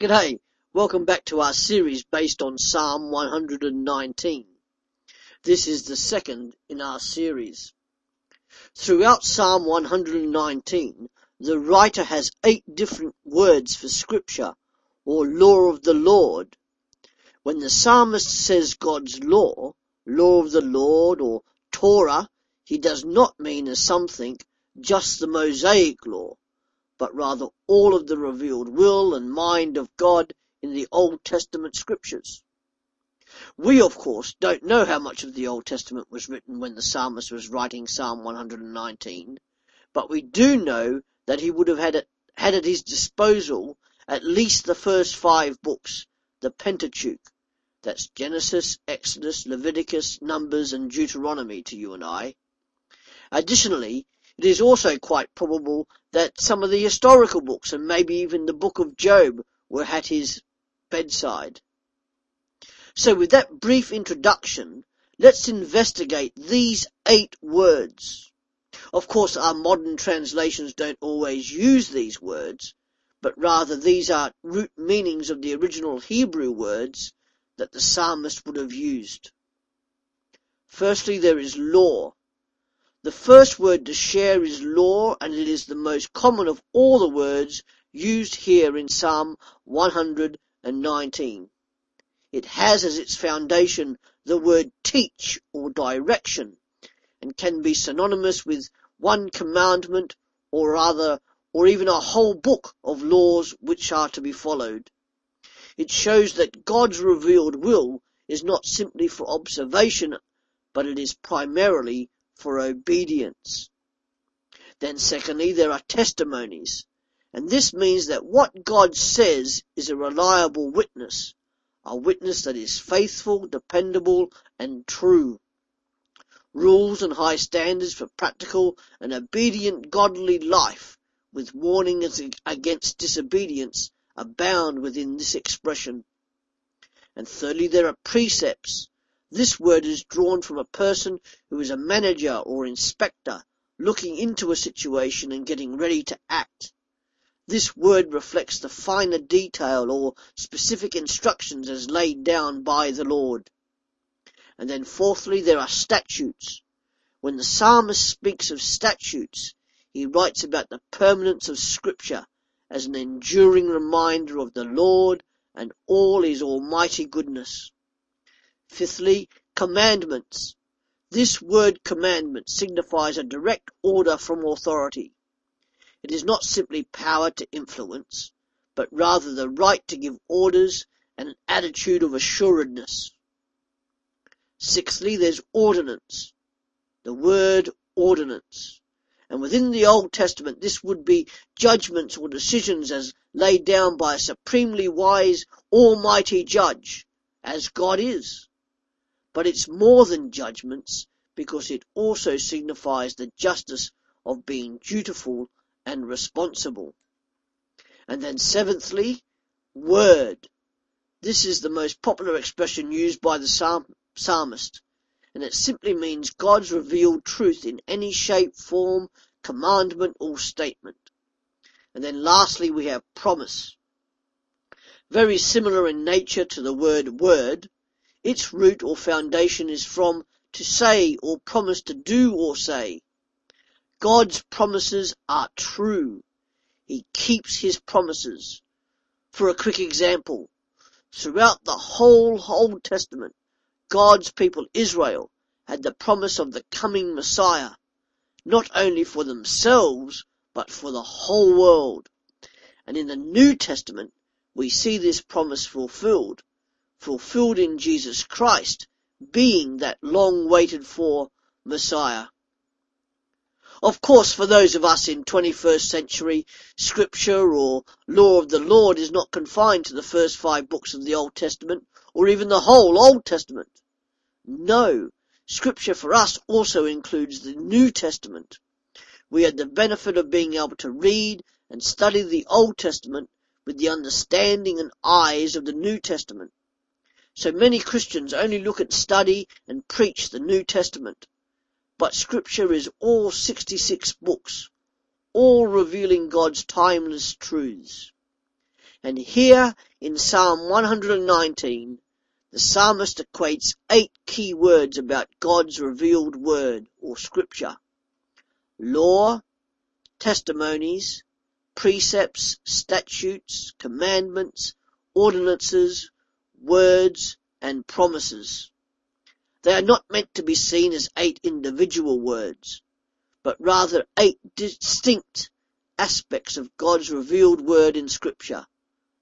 G'day, welcome back to our series based on Psalm 119. This is the second in our series. Throughout Psalm 119, the writer has eight different words for scripture or law of the Lord. When the psalmist says God's law, law of the Lord or Torah, he does not mean as some think just the Mosaic law but rather all of the revealed will and mind of God in the Old Testament scriptures. We, of course, don't know how much of the Old Testament was written when the psalmist was writing Psalm 119, but we do know that he would have had at, had at his disposal at least the first five books, the Pentateuch. That's Genesis, Exodus, Leviticus, Numbers, and Deuteronomy to you and I. Additionally, it is also quite probable that some of the historical books and maybe even the book of Job were at his bedside. So with that brief introduction, let's investigate these eight words. Of course, our modern translations don't always use these words, but rather these are root meanings of the original Hebrew words that the psalmist would have used. Firstly, there is law. The first word to share is law, and it is the most common of all the words used here in Psalm 119. It has as its foundation the word teach or direction, and can be synonymous with one commandment or other, or even a whole book of laws which are to be followed. It shows that God's revealed will is not simply for observation, but it is primarily for obedience. Then secondly, there are testimonies. And this means that what God says is a reliable witness, a witness that is faithful, dependable, and true. Rules and high standards for practical and obedient godly life with warnings against disobedience abound within this expression. And thirdly, there are precepts, this word is drawn from a person who is a manager or inspector looking into a situation and getting ready to act. This word reflects the finer detail or specific instructions as laid down by the Lord. And then fourthly, there are statutes. When the psalmist speaks of statutes, he writes about the permanence of scripture as an enduring reminder of the Lord and all his almighty goodness. Fifthly, commandments. This word commandment signifies a direct order from authority. It is not simply power to influence, but rather the right to give orders and an attitude of assuredness. Sixthly, there's ordinance. The word ordinance. And within the Old Testament, this would be judgments or decisions as laid down by a supremely wise, almighty judge, as God is. But it's more than judgments because it also signifies the justice of being dutiful and responsible. And then seventhly, word. This is the most popular expression used by the psalm, psalmist, and it simply means God's revealed truth in any shape, form, commandment, or statement. And then lastly, we have promise. Very similar in nature to the word word, its root or foundation is from to say or promise to do or say. God's promises are true. He keeps his promises. For a quick example, throughout the whole Old Testament, God's people Israel had the promise of the coming Messiah, not only for themselves, but for the whole world. And in the New Testament, we see this promise fulfilled fulfilled in Jesus Christ, being that long waited for Messiah. Of course, for those of us in 21st century, scripture or law of the Lord is not confined to the first five books of the Old Testament or even the whole Old Testament. No, scripture for us also includes the New Testament. We had the benefit of being able to read and study the Old Testament with the understanding and eyes of the New Testament. So many Christians only look at study and preach the New Testament. But scripture is all 66 books, all revealing God's timeless truths. And here in Psalm 119, the psalmist equates eight key words about God's revealed word or scripture. Law, testimonies, precepts, statutes, commandments, ordinances, words, and promises. They are not meant to be seen as eight individual words, but rather eight distinct aspects of God's revealed word in scripture,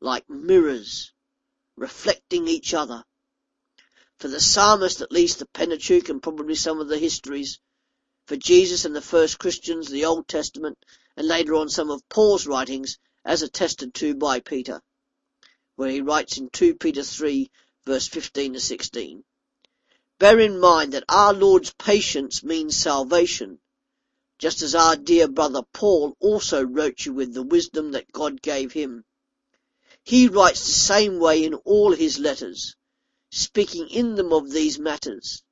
like mirrors, reflecting each other. For the psalmist, at least the Pentateuch and probably some of the histories, for Jesus and the first Christians, the Old Testament, and later on some of Paul's writings, as attested to by Peter, where he writes in 2 Peter 3 verse 15 to 16. Bear in mind that our Lord's patience means salvation, just as our dear brother Paul also wrote you with the wisdom that God gave him. He writes the same way in all his letters, speaking in them of these matters.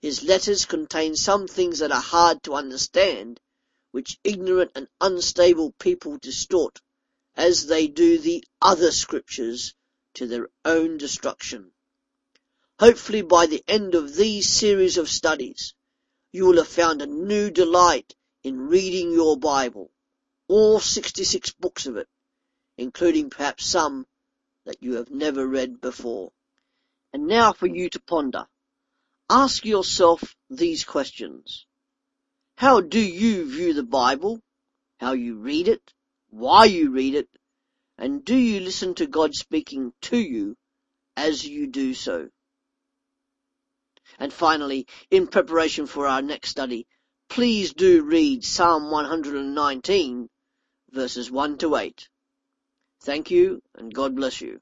His letters contain some things that are hard to understand, which ignorant and unstable people distort, as they do the other scriptures to their own destruction. Hopefully by the end of these series of studies, you will have found a new delight in reading your Bible, all 66 books of it, including perhaps some that you have never read before. And now for you to ponder. Ask yourself these questions. How do you view the Bible? How you read it? Why you read it? And do you listen to God speaking to you as you do so? And finally, in preparation for our next study, please do read Psalm 119 verses 1 to 8. Thank you and God bless you.